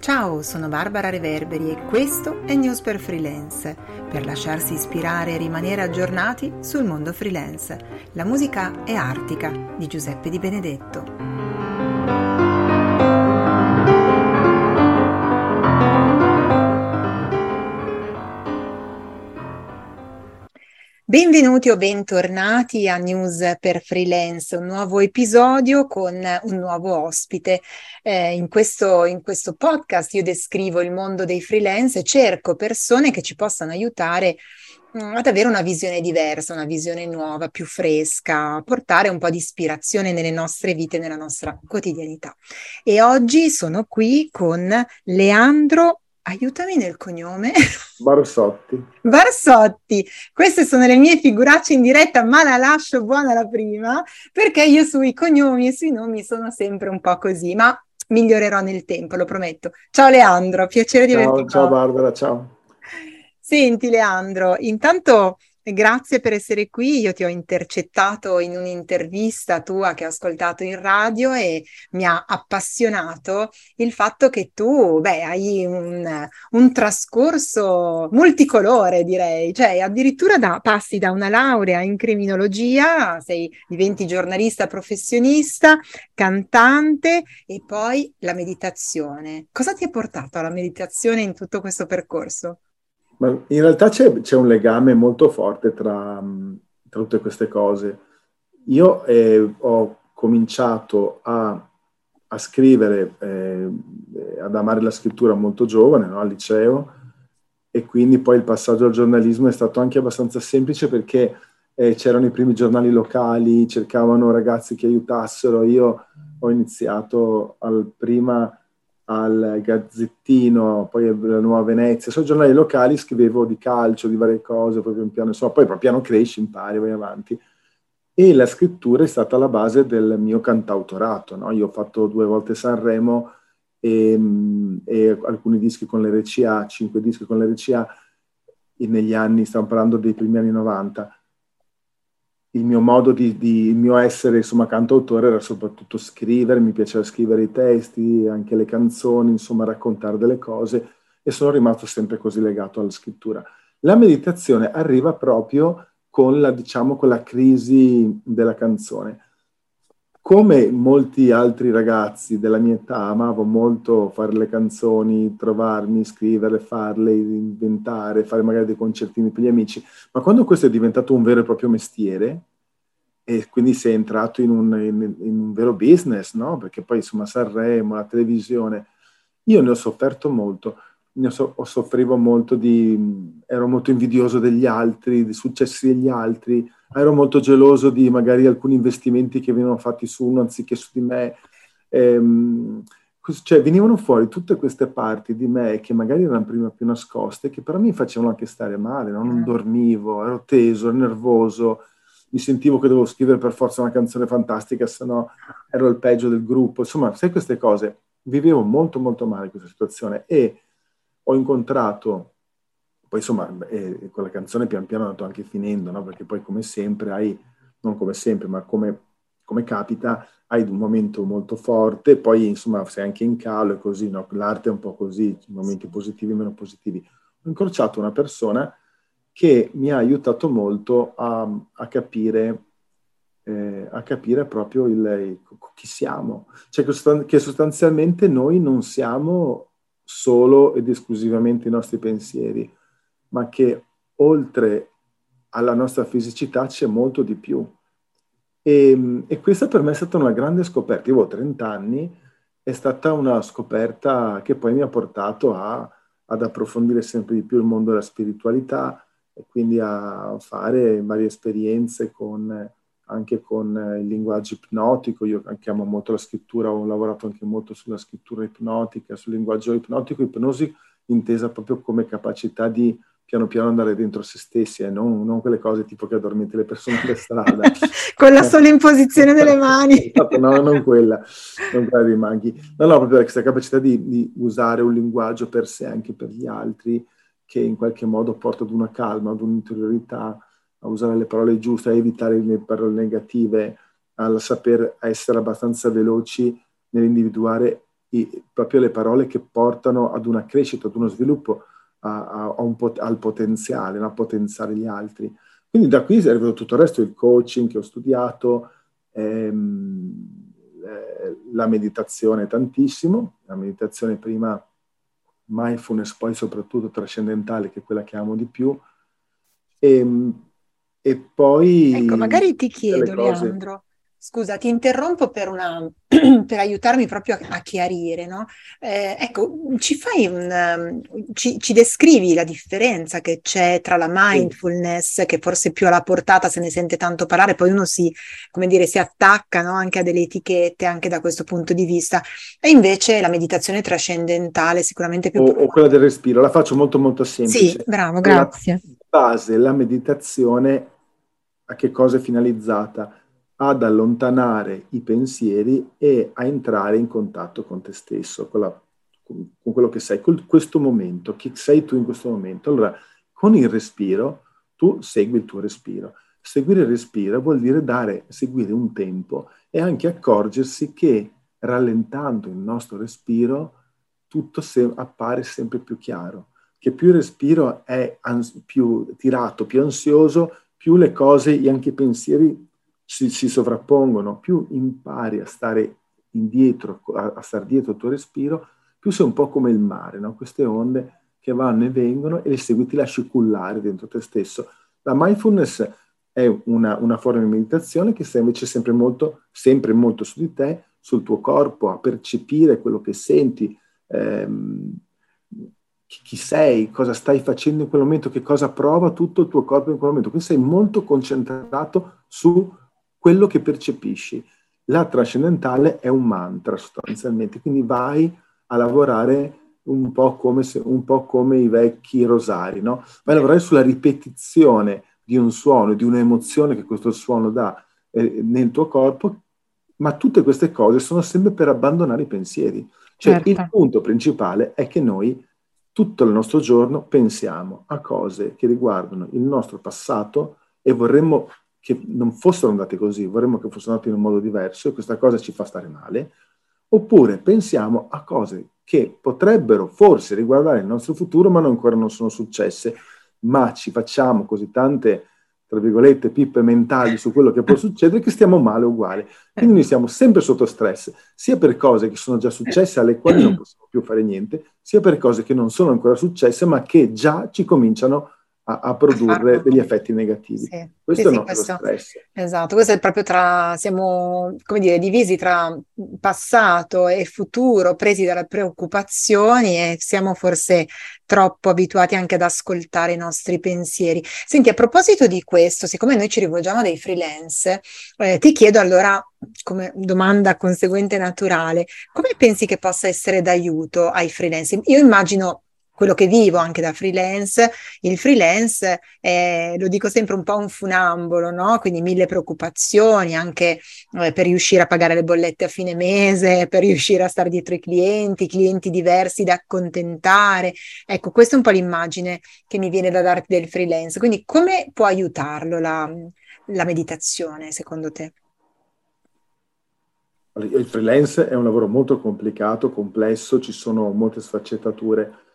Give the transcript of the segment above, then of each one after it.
Ciao, sono Barbara Reverberi e questo è News per Freelance, per lasciarsi ispirare e rimanere aggiornati sul mondo freelance. La musica è Artica di Giuseppe Di Benedetto. Benvenuti o bentornati a News per Freelance, un nuovo episodio con un nuovo ospite. Eh, in, questo, in questo podcast io descrivo il mondo dei freelance e cerco persone che ci possano aiutare mm, ad avere una visione diversa, una visione nuova, più fresca, portare un po' di ispirazione nelle nostre vite, nella nostra quotidianità. E oggi sono qui con Leandro aiutami nel cognome. Barsotti. Barsotti. Queste sono le mie figuracce in diretta, ma la lascio buona la prima, perché io sui cognomi e sui nomi sono sempre un po' così, ma migliorerò nel tempo, lo prometto. Ciao Leandro, piacere di ciao, averti Ciao Barbara, ciao. Senti Leandro, intanto Grazie per essere qui. Io ti ho intercettato in un'intervista tua che ho ascoltato in radio e mi ha appassionato il fatto che tu, beh, hai un, un trascorso multicolore, direi, cioè addirittura da, passi da una laurea in criminologia, sei, diventi giornalista professionista, cantante e poi la meditazione. Cosa ti ha portato alla meditazione in tutto questo percorso? Ma in realtà c'è, c'è un legame molto forte tra, tra tutte queste cose. Io eh, ho cominciato a, a scrivere, eh, ad amare la scrittura molto giovane, no? al liceo, e quindi poi il passaggio al giornalismo è stato anche abbastanza semplice perché eh, c'erano i primi giornali locali, cercavano ragazzi che aiutassero. Io ho iniziato al prima al Gazzettino, poi alla Nuova Venezia, sui giornali locali scrivevo di calcio, di varie cose, poi pian piano, insomma, poi piano cresci, impari, vai avanti. E la scrittura è stata la base del mio cantautorato, no? Io ho fatto due volte Sanremo e, e alcuni dischi con l'RCA, cinque dischi con l'RCA, negli anni, stiamo parlando dei primi anni 90 il mio modo di, di, il mio essere insomma cantautore era soprattutto scrivere, mi piaceva scrivere i testi, anche le canzoni, insomma raccontare delle cose e sono rimasto sempre così legato alla scrittura. La meditazione arriva proprio con la, diciamo, con la crisi della canzone. Come molti altri ragazzi della mia età, amavo molto fare le canzoni, trovarmi, scriverle, farle, inventare, fare magari dei concertini per gli amici, ma quando questo è diventato un vero e proprio mestiere, e quindi sei entrato in un, in, in un vero business, no? Perché poi insomma Sanremo, la televisione, io ne ho sofferto molto, so, soffrivo molto di, ero molto invidioso degli altri, dei successi degli altri, ero molto geloso di magari alcuni investimenti che venivano fatti su uno anziché su di me. Ehm, cioè venivano fuori tutte queste parti di me che magari erano prima più nascoste, che però mi facevano anche stare male, no? non mm. dormivo, ero teso, ero nervoso, mi sentivo che dovevo scrivere per forza una canzone fantastica, se no ero il peggio del gruppo. Insomma, sai queste cose, vivevo molto molto male questa situazione e ho incontrato poi insomma, eh, quella canzone pian piano è andato anche finendo, no? perché poi come sempre hai, non come sempre, ma come, come, capita, hai un momento molto forte, poi insomma sei anche in calo e così, no? l'arte è un po' così, momenti positivi e meno positivi. Ho incrociato una persona che mi ha aiutato molto a, a capire eh, a capire proprio il, chi siamo, cioè che sostanzialmente noi non siamo solo ed esclusivamente i nostri pensieri, ma che oltre alla nostra fisicità c'è molto di più. E, e, questa per me è stata una grande scoperta. Io avevo 30 anni, è stata una scoperta che poi mi ha portato a, ad approfondire sempre di più il mondo della spiritualità e quindi a fare varie esperienze con, anche con il linguaggio ipnotico. Io anche amo molto la scrittura, ho lavorato anche molto sulla scrittura ipnotica, sul linguaggio ipnotico, ipnosi intesa proprio come capacità di piano piano andare dentro se stessi e eh? non, non, quelle cose tipo che addormenti le persone per strada. Con la sola imposizione delle mani. esatto, no, non quella, non quella dei maghi. No, no, proprio questa capacità di, di, usare un linguaggio per sé, anche per gli altri, che in qualche modo porta ad una calma, ad un'interiorità a usare le parole giuste, a evitare le parole negative, a saper essere abbastanza veloci nell'individuare i, proprio le parole che portano ad una crescita, ad uno sviluppo, a, a, a un pot- al potenziale, a potenziare gli altri. Quindi da qui arrivato tutto il resto, il coaching che ho studiato, ehm, eh, la meditazione tantissimo, la meditazione prima mindfulness, poi soprattutto trascendentale, che è quella che amo di più. E, ehm, e poi... Ecco, magari ti chiedo, Leandro, Scusa, ti interrompo per, una, per aiutarmi proprio a, a chiarire, no? Eh, ecco, ci fai un, ci, ci, descrivi la differenza che c'è tra la mindfulness, che forse più alla portata se ne sente tanto parlare, poi uno si, come dire, si attacca no? anche a delle etichette, anche da questo punto di vista, e invece la meditazione trascendentale, sicuramente più... O, o quella del respiro, la faccio molto molto semplice. Sì, bravo, grazie. La base, la meditazione, a che cosa è finalizzata? ad allontanare i pensieri e a entrare in contatto con te stesso, con, la, con, quello che sei, con questo momento, chi sei tu in questo momento. Allora, con il respiro, tu segui il tuo respiro. Seguire il respiro vuol dire dare, seguire un tempo e anche accorgersi che rallentando il nostro respiro tutto se, appare sempre più chiaro, che più il respiro è ans- più tirato, più ansioso, più le cose e anche i pensieri si, si sovrappongono, più impari a stare indietro, a, a stare dietro il tuo respiro, più sei un po' come il mare, no? queste onde che vanno e vengono e le segui, ti lasci cullare dentro te stesso. La mindfulness è una, una, forma di meditazione che sta invece sempre molto, sempre molto su di te, sul tuo corpo, a percepire quello che senti, ehm, chi, sei, cosa stai facendo in quel momento, che cosa prova tutto il tuo corpo in quel momento. Quindi sei molto concentrato su quello che percepisci. La trascendentale è un mantra sostanzialmente, quindi vai a lavorare un po' come, se, un po come i vecchi rosari, no? vai a lavorare sulla ripetizione di un suono, di un'emozione che questo suono dà eh, nel tuo corpo, ma tutte queste cose sono sempre per abbandonare i pensieri. Cioè certo. il punto principale è che noi tutto il nostro giorno pensiamo a cose che riguardano il nostro passato e vorremmo che non fossero andate così, vorremmo che fossero andate in un modo diverso e questa cosa ci fa stare male, oppure pensiamo a cose che potrebbero forse riguardare il nostro futuro ma ancora non sono successe, ma ci facciamo così tante, tra virgolette, pippe mentali su quello che può succedere che stiamo male uguale. Quindi noi siamo sempre sotto stress, sia per cose che sono già successe alle quali non possiamo più fare niente, sia per cose che non sono ancora successe ma che già ci cominciano a a, produrre a degli effetti negativi. Sì. Questo sì, è sì, questo, stress. Esatto, questo è proprio tra, siamo, come dire, divisi tra passato e futuro, presi dalle preoccupazioni e siamo forse troppo abituati anche ad ascoltare i nostri pensieri. Senti, a proposito di questo, siccome noi ci rivolgiamo a dei freelance, eh, ti chiedo allora, come domanda conseguente naturale, come pensi che possa essere d'aiuto ai freelance? Io immagino quello che vivo anche da freelance, il freelance è, lo dico sempre, un po' un funambolo, no? Quindi mille preoccupazioni anche eh, per riuscire a pagare le bollette a fine mese, per riuscire a stare dietro i clienti, clienti diversi da accontentare. Ecco, questa è un po' l'immagine che mi viene da darti del freelance. Quindi come può aiutarlo la, la meditazione, secondo te? Il freelance è un lavoro molto complicato, complesso, ci sono molte sfaccettature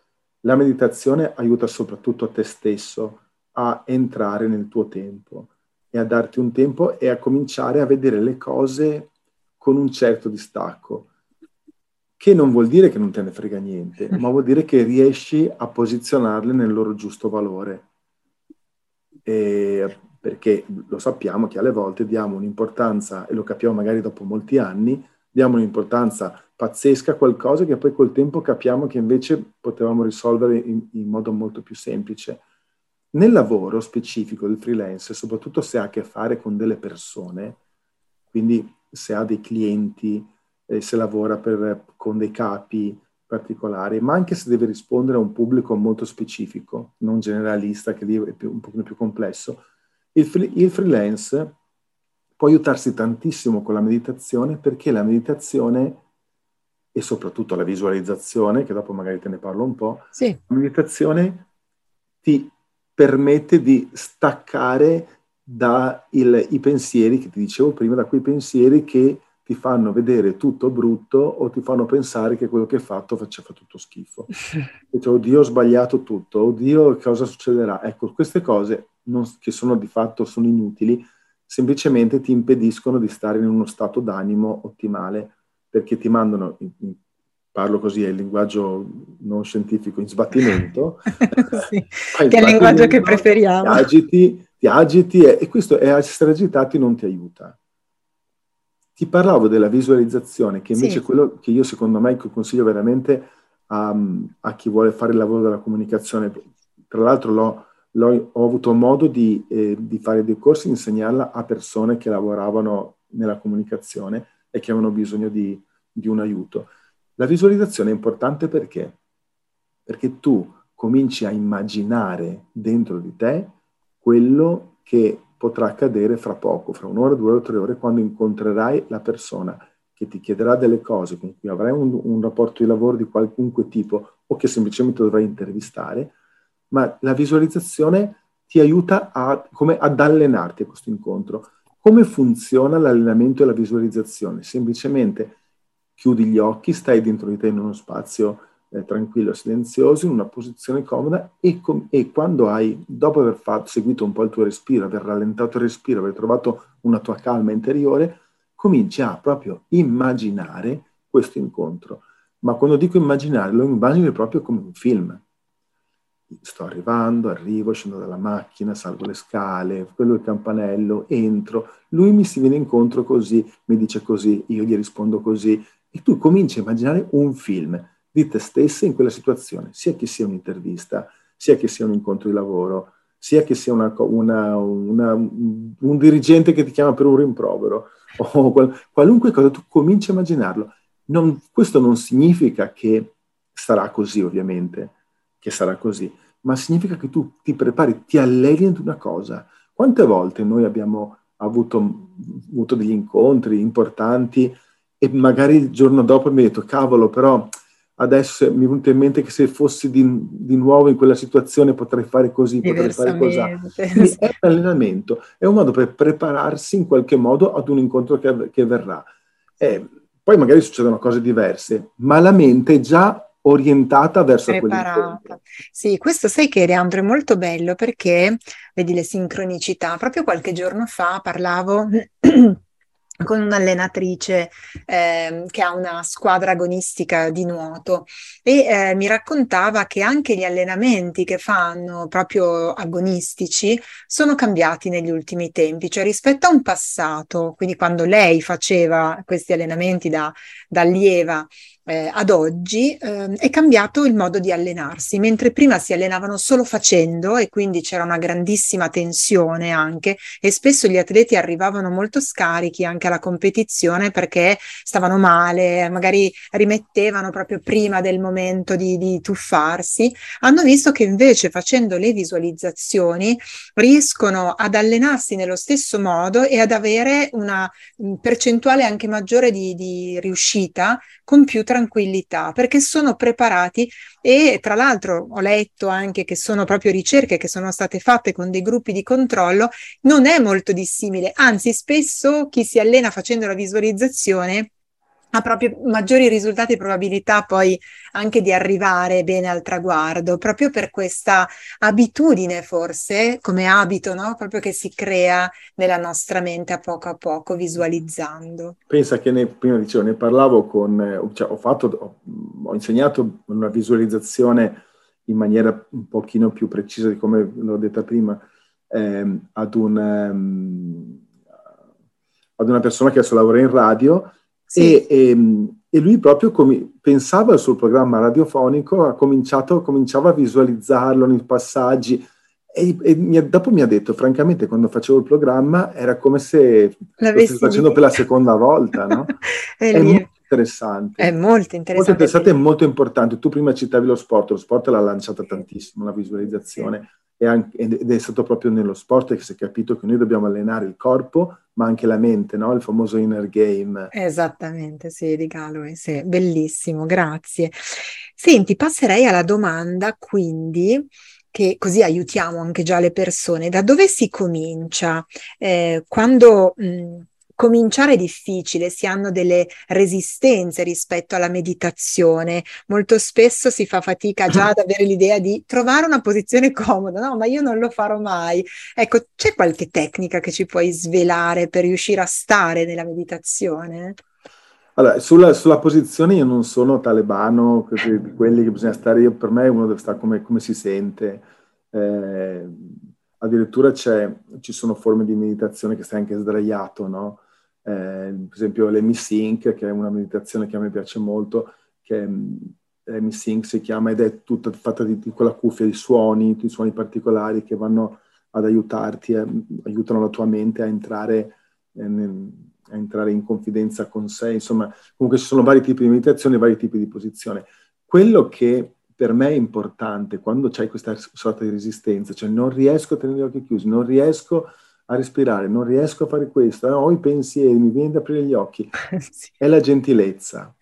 la meditazione aiuta soprattutto te stesso a entrare nel tuo tempo e a darti un tempo e a cominciare a vedere le cose con un certo distacco, che non vuol dire che non te ne frega niente, ma vuol dire che riesci a posizionarle nel loro giusto valore. E perché lo sappiamo che alle volte diamo un'importanza, e lo capiamo magari dopo molti anni, diamo un'importanza pazzesca qualcosa che poi col tempo capiamo che invece potevamo risolvere in, in modo molto più semplice. Nel lavoro specifico del freelance, soprattutto se ha a che fare con delle persone, quindi se ha dei clienti, eh, se lavora per, con dei capi particolari, ma anche se deve rispondere a un pubblico molto specifico, non generalista, che lì è più, un pochino più complesso, il, il freelance può aiutarsi tantissimo con la meditazione perché la meditazione e soprattutto la visualizzazione, che dopo magari te ne parlo un po', sì. la meditazione ti permette di staccare dai pensieri che ti dicevo prima, da quei pensieri che ti fanno vedere tutto brutto o ti fanno pensare che quello che hai fatto faceva tutto schifo. Dice, oddio, ho sbagliato tutto, oddio, cosa succederà? Ecco, queste cose non, che sono di fatto sono inutili, semplicemente ti impediscono di stare in uno stato d'animo ottimale, perché ti mandano, parlo così, è il linguaggio non scientifico, in sbattimento. sì, che è il linguaggio che preferiamo. Ti agiti, ti agiti e, e questo, e essere agitati non ti aiuta ti parlavo della visualizzazione, che invece sì. è quello che io secondo me consiglio veramente a, a, chi vuole fare il lavoro della comunicazione. Tra l'altro l'ho, l'ho, ho avuto modo di, eh, di fare dei corsi insegnarla a persone che lavoravano nella comunicazione e che avevano bisogno di, di un aiuto. La visualizzazione è importante perché? Perché tu cominci a immaginare dentro di te quello che potrà accadere fra poco, fra un'ora, due o tre ore, quando incontrerai la persona che ti chiederà delle cose, con cui avrai un, un rapporto di lavoro di qualunque tipo o che semplicemente dovrai intervistare, ma la visualizzazione ti aiuta a, come, ad allenarti a questo incontro. Come funziona l'allenamento e la visualizzazione? Semplicemente chiudi gli occhi, stai dentro di te in uno spazio eh, tranquillo, silenzioso, in una posizione comoda e, com- e, quando hai, dopo aver fatto, seguito un po' il tuo respiro, aver rallentato il respiro, aver trovato una tua calma interiore, cominci a proprio immaginare questo incontro. Ma quando dico immaginare, lo immagini proprio come un film. Sto arrivando, arrivo, scendo dalla macchina, salgo le scale, quello è il campanello, entro, lui mi si viene incontro così, mi dice così, io gli rispondo così, e tu cominci a immaginare un film di te stessa in quella situazione, sia che sia un'intervista, sia che sia un incontro di lavoro, sia che sia una, una, una, un dirigente che ti chiama per un rimprovero o qual, qualunque cosa, tu cominci a immaginarlo. Non, questo non significa che sarà così, ovviamente, che sarà così, ma significa che tu ti prepari, ti alleni ad una cosa. Quante volte noi abbiamo avuto, avuto degli incontri importanti e magari il giorno dopo mi hai detto, cavolo, però adesso mi è venuto in mente che se fossi di, di nuovo in quella situazione potrei fare così, potrei fare così. Quindi è un allenamento, è un modo per prepararsi in qualche modo ad un incontro che, che verrà. E poi magari succedono cose diverse, ma la mente già orientata verso Preparata. Sì, questo sai che Leandro è molto bello perché vedi le sincronicità. Proprio qualche giorno fa parlavo con un'allenatrice eh, che ha una squadra agonistica di nuoto e eh, mi raccontava che anche gli allenamenti che fanno proprio agonistici sono cambiati negli ultimi tempi, cioè rispetto a un passato, quindi quando lei faceva questi allenamenti da, da allieva eh, ad oggi eh, è cambiato il modo di allenarsi, mentre prima si allenavano solo facendo e quindi c'era una grandissima tensione anche e spesso gli atleti arrivavano molto scarichi anche alla competizione perché stavano male, magari rimettevano proprio prima del momento di, di tuffarsi, hanno visto che invece facendo le visualizzazioni riescono ad allenarsi nello stesso modo e ad avere una percentuale anche maggiore di, di riuscita con più tranquillità perché sono preparati e tra l'altro ho letto anche che sono proprio ricerche che sono state fatte con dei gruppi di controllo, non è molto dissimile, anzi spesso chi si allena facendo la visualizzazione ha proprio maggiori risultati e probabilità poi anche di arrivare bene al traguardo, proprio per questa abitudine forse, come abito, no? proprio che si crea nella nostra mente a poco a poco visualizzando. Pensa che ne, prima dicevo, ne parlavo con, cioè ho, fatto, ho, ho insegnato una visualizzazione in maniera un pochino più precisa di come l'ho detta prima, ehm, ad, un, ehm, ad una persona che adesso lavora in radio sì. E, e, ehm, e, lui proprio com- pensava al suo programma radiofonico, ha cominciato, cominciava a visualizzarlo nei passaggi. E, e mi, dopo mi ha detto, francamente, quando facevo il programma era come se lo stessi facendo per la seconda volta, no? è, è molto interessante. È molto interessante. Molto interessante e molto importante. Tu prima citavi lo sport, lo sport l'ha lanciata tantissimo, la visualizzazione. Sì ed è stato proprio nello sport che si è capito che noi dobbiamo allenare il corpo, ma anche la mente, no? il famoso inner game. Esattamente, sì, di Galloway, sì, bellissimo, grazie. Senti, passerei alla domanda quindi che così aiutiamo anche già le persone, da dove si comincia? Eh, quando mh, cominciare è difficile, si hanno delle resistenze rispetto alla meditazione. Molto spesso si fa fatica già ad avere l'idea di trovare una posizione comoda, no, ma io non lo farò mai. Ecco, c'è qualche tecnica che ci puoi svelare per riuscire a stare nella meditazione? Allora, sulla, sulla posizione io non sono talebano, di quelli che bisogna stare, io, per me uno deve stare come, come si sente. Eh, addirittura ci sono forme di meditazione che stai anche sdraiato, no? Eh, per esempio l'Emi-Sync, che è una meditazione che a me piace molto, che l'Emi-Sync si chiama ed è tutta fatta di, di quella cuffia di suoni, di suoni particolari che vanno ad aiutarti, eh, aiutano la tua mente a entrare, eh, a entrare in confidenza con sé. Insomma, comunque ci sono vari tipi di meditazione, vari tipi di posizione. Quello che per me è importante quando c'hai questa sorta di resistenza, cioè non riesco a tenere gli occhi chiusi, non riesco a a respirare, non riesco a fare questo, eh, ho i pensieri, mi viene da aprire gli occhi. sì. È la gentilezza.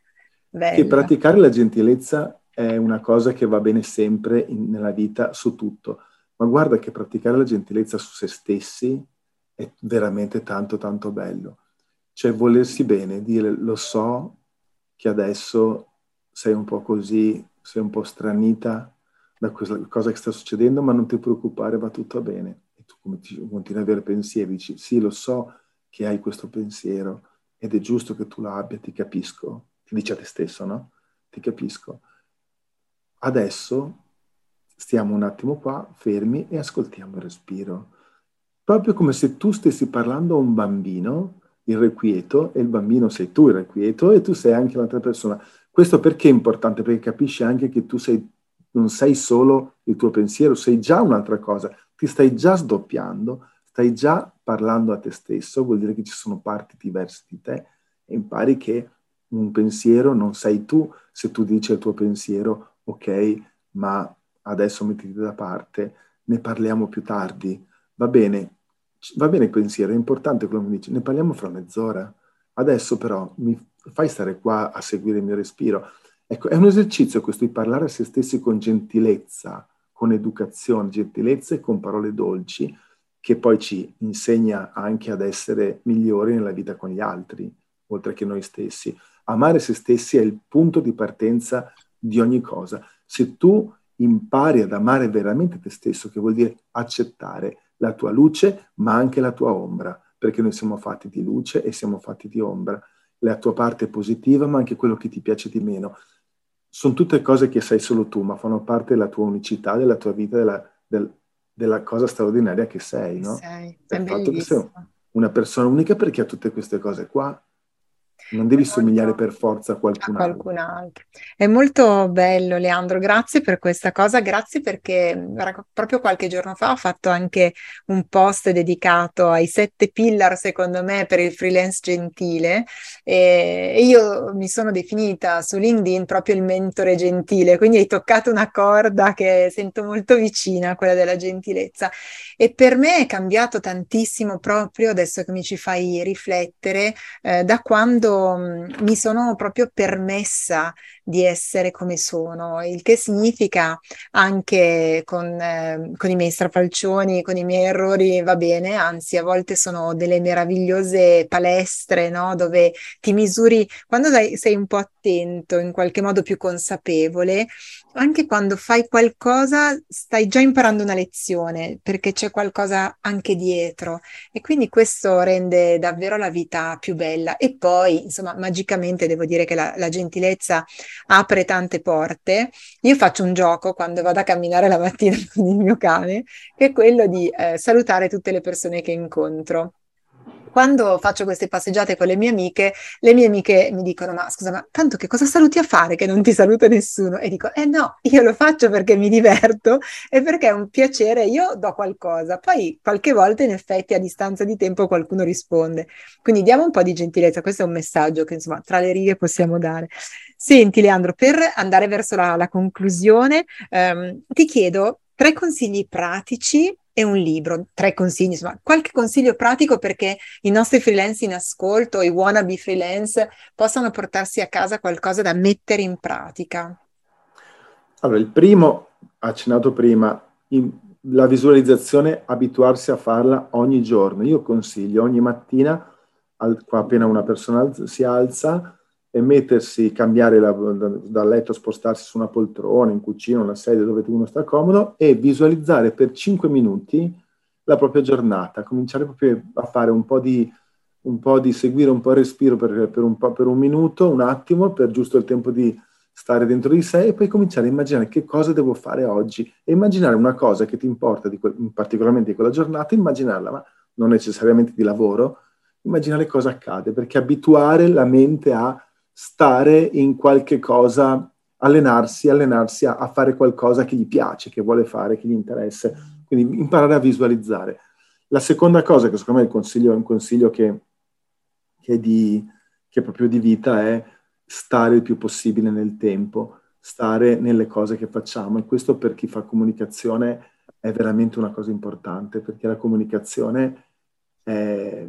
Bella. Che praticare la gentilezza è una cosa che va bene sempre in, nella vita su tutto, ma guarda che praticare la gentilezza su se stessi è veramente tanto tanto bello. Cioè volersi bene, dire lo so che adesso sei un po' così, sei un po' stranita da questa cosa che sta succedendo, ma non ti preoccupare, va tutto bene tu continui ad avere pensieri, dici sì, lo so che hai questo pensiero ed è giusto che tu l'abbia, ti capisco, ti dici a te stesso, no? Ti capisco. Adesso stiamo un attimo qua, fermi e ascoltiamo il respiro. Proprio come se tu stessi parlando a un bambino, il requieto, e il bambino sei tu il requieto e tu sei anche l'altra persona. Questo perché è importante? Perché capisci anche che tu sei, non sei solo il tuo pensiero, sei già un'altra cosa ti stai già sdoppiando, stai già parlando a te stesso, vuol dire che ci sono parti diverse di te e impari che un pensiero non sei tu se tu dici il tuo pensiero, ok, ma adesso mettiti da parte, ne parliamo più tardi. Va bene, va bene il pensiero, è importante quello che mi dici, ne parliamo fra mezz'ora. Adesso però mi fai stare qua a seguire il mio respiro. Ecco, è un esercizio questo di parlare a se stessi con gentilezza, con educazione, gentilezza e con parole dolci, che poi ci insegna anche ad essere migliori nella vita con gli altri, oltre che noi stessi. Amare se stessi è il punto di partenza di ogni cosa. Se tu impari ad amare veramente te stesso, che vuol dire accettare la tua luce, ma anche la tua ombra, perché noi siamo fatti di luce e siamo fatti di ombra. La tua parte positiva, ma anche quello che ti piace di meno sono tutte cose che sai solo tu, ma fanno parte della tua unicità, della tua vita, della, del, della cosa straordinaria che sei, no? Sei, è il fatto che sei una persona unica perché ha tutte queste cose qua. Non devi somigliare per forza a qualcun, a qualcun altro. altro. È molto bello, Leandro. Grazie per questa cosa. Grazie perché proprio qualche giorno fa ho fatto anche un post dedicato ai sette pillar, secondo me, per il freelance gentile. E io mi sono definita su LinkedIn proprio il mentore gentile. Quindi hai toccato una corda che sento molto vicina, quella della gentilezza. E per me è cambiato tantissimo proprio adesso che mi ci fai riflettere eh, da quando Mm, mi sono proprio permessa di essere come sono, il che significa anche con, eh, con, i miei strafalcioni, con i miei errori va bene, anzi a volte sono delle meravigliose palestre no? dove ti misuri, quando sei, sei un po' attento, in qualche modo più consapevole, anche quando fai qualcosa stai già imparando una lezione perché c'è qualcosa anche dietro e quindi questo rende davvero la vita più bella e poi insomma magicamente devo dire che la, la gentilezza apre tante porte. Io faccio un gioco quando vado a camminare la mattina con il mio cane che è quello di eh, salutare tutte le persone che incontro quando faccio queste passeggiate con le mie amiche, le mie amiche mi dicono: Ma scusa, ma tanto che cosa saluti a fare che non ti saluta nessuno? E dico: Eh no, io lo faccio perché mi diverto e perché è un piacere, io do qualcosa. Poi qualche volta, in effetti, a distanza di tempo qualcuno risponde. Quindi diamo un po' di gentilezza. Questo è un messaggio che insomma tra le righe possiamo dare. Senti, Leandro, per andare verso la, la conclusione, ehm, ti chiedo tre consigli pratici e un libro, tre consigli, insomma, qualche consiglio pratico perché i nostri freelance in ascolto, i wannabe freelance, possano portarsi a casa qualcosa da mettere in pratica. Allora, il primo, accennato prima, in, la visualizzazione, abituarsi a farla ogni giorno. Io consiglio ogni mattina, al, appena una persona si alza, e mettersi, cambiare la, da, dal letto, spostarsi su una poltrona, in cucina, una sedia dove uno sta comodo e visualizzare per 5 minuti la propria giornata, cominciare proprio a fare un po' di, un po di seguire un po' il respiro per, per, un po', per un minuto, un attimo, per giusto il tempo di stare dentro di sé e poi cominciare a immaginare che cosa devo fare oggi. E immaginare una cosa che ti importa, di que- particolarmente di quella giornata, immaginarla, ma non necessariamente di lavoro, immaginare cosa accade, perché abituare la mente a stare in qualche cosa, allenarsi, allenarsi a, a, fare qualcosa che gli piace, che vuole fare, che gli interessa. Quindi imparare a visualizzare. La seconda cosa che secondo me è, consiglio, è un consiglio che, che, di, che è proprio di vita è stare il più possibile nel tempo, stare nelle cose che facciamo e questo per chi fa comunicazione è veramente una cosa importante perché la comunicazione è,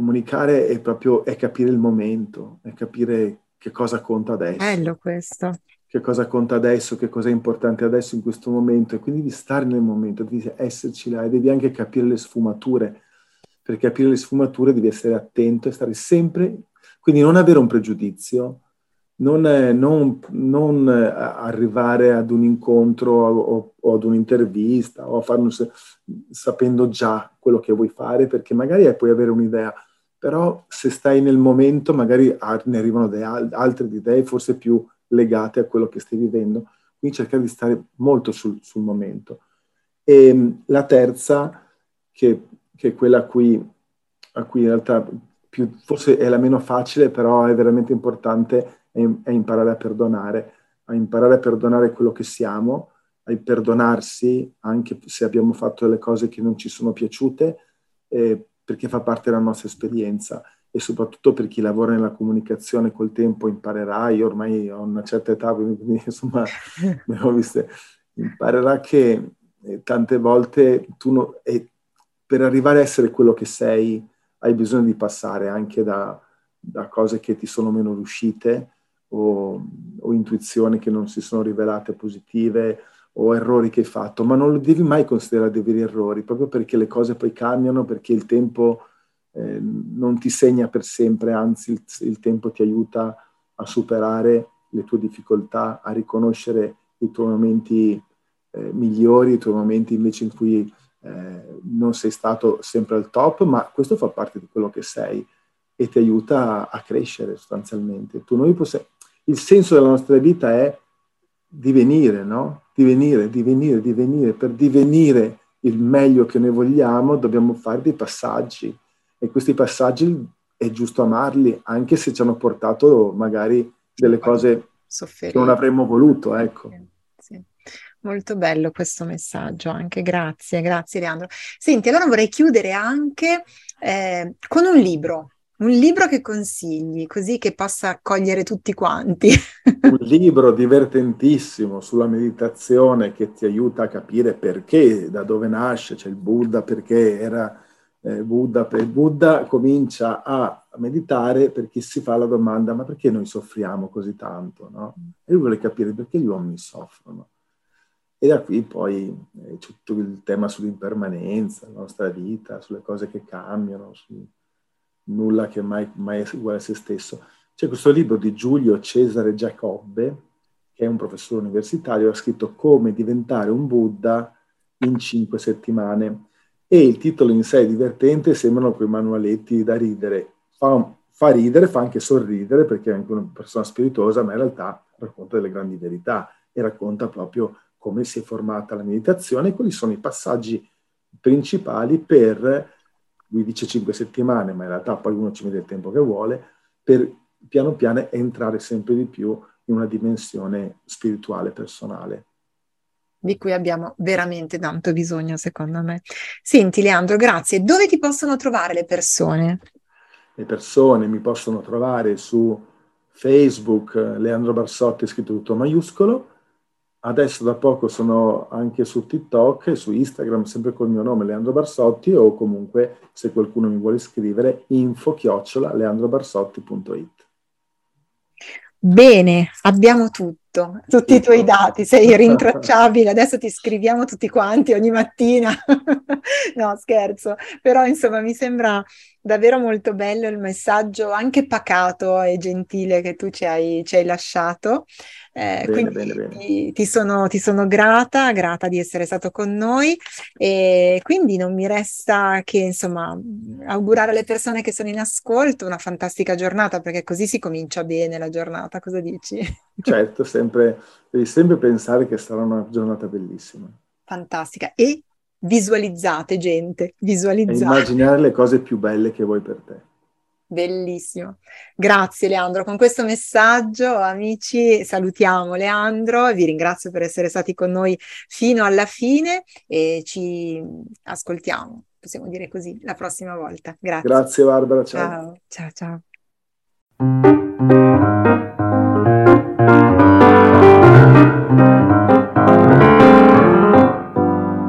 comunicare è proprio è capire il momento, è capire che cosa conta adesso. Bello questo. Che cosa conta adesso, che cosa è importante adesso in questo momento e quindi di stare nel momento, di esserci là e devi anche capire le sfumature. Per capire le sfumature devi essere attento e stare sempre, quindi non avere un pregiudizio, non, non, non arrivare ad un incontro o, o, ad un'intervista o a farlo sapendo già quello che vuoi fare, perché magari puoi avere un'idea, però se stai nel momento magari ne arrivano de, altre idee forse più legate a quello che stai vivendo, quindi cercare di stare molto sul, sul momento. E ehm, la terza, che, che, è quella a cui, a cui in realtà più, forse è la meno facile, però è veramente importante, è, è imparare a perdonare, a imparare a perdonare quello che siamo, a perdonarsi anche se abbiamo fatto delle cose che non ci sono piaciute, eh, perché fa parte della nostra esperienza e soprattutto per chi lavora nella comunicazione col tempo imparerà, io ormai ho una certa età, quindi insomma ne ho viste, imparerà che eh, tante volte tu no, per arrivare a essere quello che sei hai bisogno di passare anche da, da cose che ti sono meno riuscite o, o intuizioni che non si sono rivelate positive o errori che hai fatto, ma non lo devi mai considerare dei veri errori, proprio perché le cose poi cambiano, perché il tempo eh, non ti segna per sempre, anzi il, il, tempo ti aiuta a superare le tue difficoltà, a riconoscere i tuoi momenti eh, migliori, i tuoi momenti invece in cui eh, non sei stato sempre al top, ma questo fa parte di quello che sei e ti aiuta a, a crescere sostanzialmente. Tu, noi possiamo, il senso della nostra vita è divenire, no? Divenire, divenire, divenire. Per divenire il meglio che noi vogliamo dobbiamo fare dei passaggi e questi passaggi è giusto amarli, anche se ci hanno portato magari delle cose Sofferire. che non avremmo voluto, ecco. Sì. Molto bello questo messaggio, anche grazie, grazie Leandro. Senti, allora vorrei chiudere anche eh, con un libro, un libro che consigli, così che possa accogliere tutti quanti. un libro divertentissimo sulla meditazione che ti aiuta a capire perché, da dove nasce, c'è il Buddha, perché era eh, Buddha. Il Buddha comincia a meditare perché si fa la domanda, ma perché noi soffriamo così tanto? No? E lui vuole capire perché gli uomini soffrono. E da qui poi eh, tutto il tema sull'impermanenza, la nostra vita, sulle cose che cambiano, su nulla che mai, mai è uguale a se stesso. C'è questo libro di Giulio Cesare Giacobbe, che è un professore universitario, ha scritto Come diventare un Buddha in cinque settimane. E il titolo in sé è divertente, sembrano quei manualetti da ridere. Fa, fa ridere, fa anche sorridere, perché è anche una persona spiritosa, ma in realtà racconta delle grandi verità e racconta proprio come si è formata la meditazione e quali sono i passaggi principali per lui dice cinque settimane, ma in realtà poi uno ci mette il tempo che vuole, per piano piano entrare sempre di più in una dimensione spirituale personale. Di cui abbiamo veramente tanto bisogno, secondo me. Senti, Leandro, grazie. Dove ti possono trovare le persone? Le persone mi possono trovare su Facebook, Leandro Barsotti, scritto tutto maiuscolo, Adesso da poco sono anche su TikTok e su Instagram, sempre col mio nome Leandro Barsotti o comunque se qualcuno mi vuole scrivere info chiocciola leandrobarsotti.it. Bene, abbiamo tutto tutto, tutti i tuoi dati, sei rintracciabile, adesso ti scriviamo tutti quanti ogni mattina. no, scherzo, però insomma mi sembra davvero molto bello il messaggio anche pacato e gentile che tu ci hai, ci hai lasciato. Eh, bene, quindi bene, bene. Ti, ti, sono, ti, sono, grata, grata di essere stato con noi e quindi non mi resta che insomma augurare alle persone che sono in ascolto una fantastica giornata perché così si comincia bene la giornata. Cosa dici? Certo, sempre, devi sempre pensare che sarà una giornata bellissima. Fantastica. E visualizzate, gente, visualizzate. E immaginare le cose più belle che vuoi per te. Bellissimo. Grazie Leandro. Con questo messaggio, amici, salutiamo Leandro, vi ringrazio per essere stati con noi fino alla fine e ci ascoltiamo, possiamo dire così, la prossima volta. Grazie. Grazie Barbara, ciao. Ciao, ciao, ciao.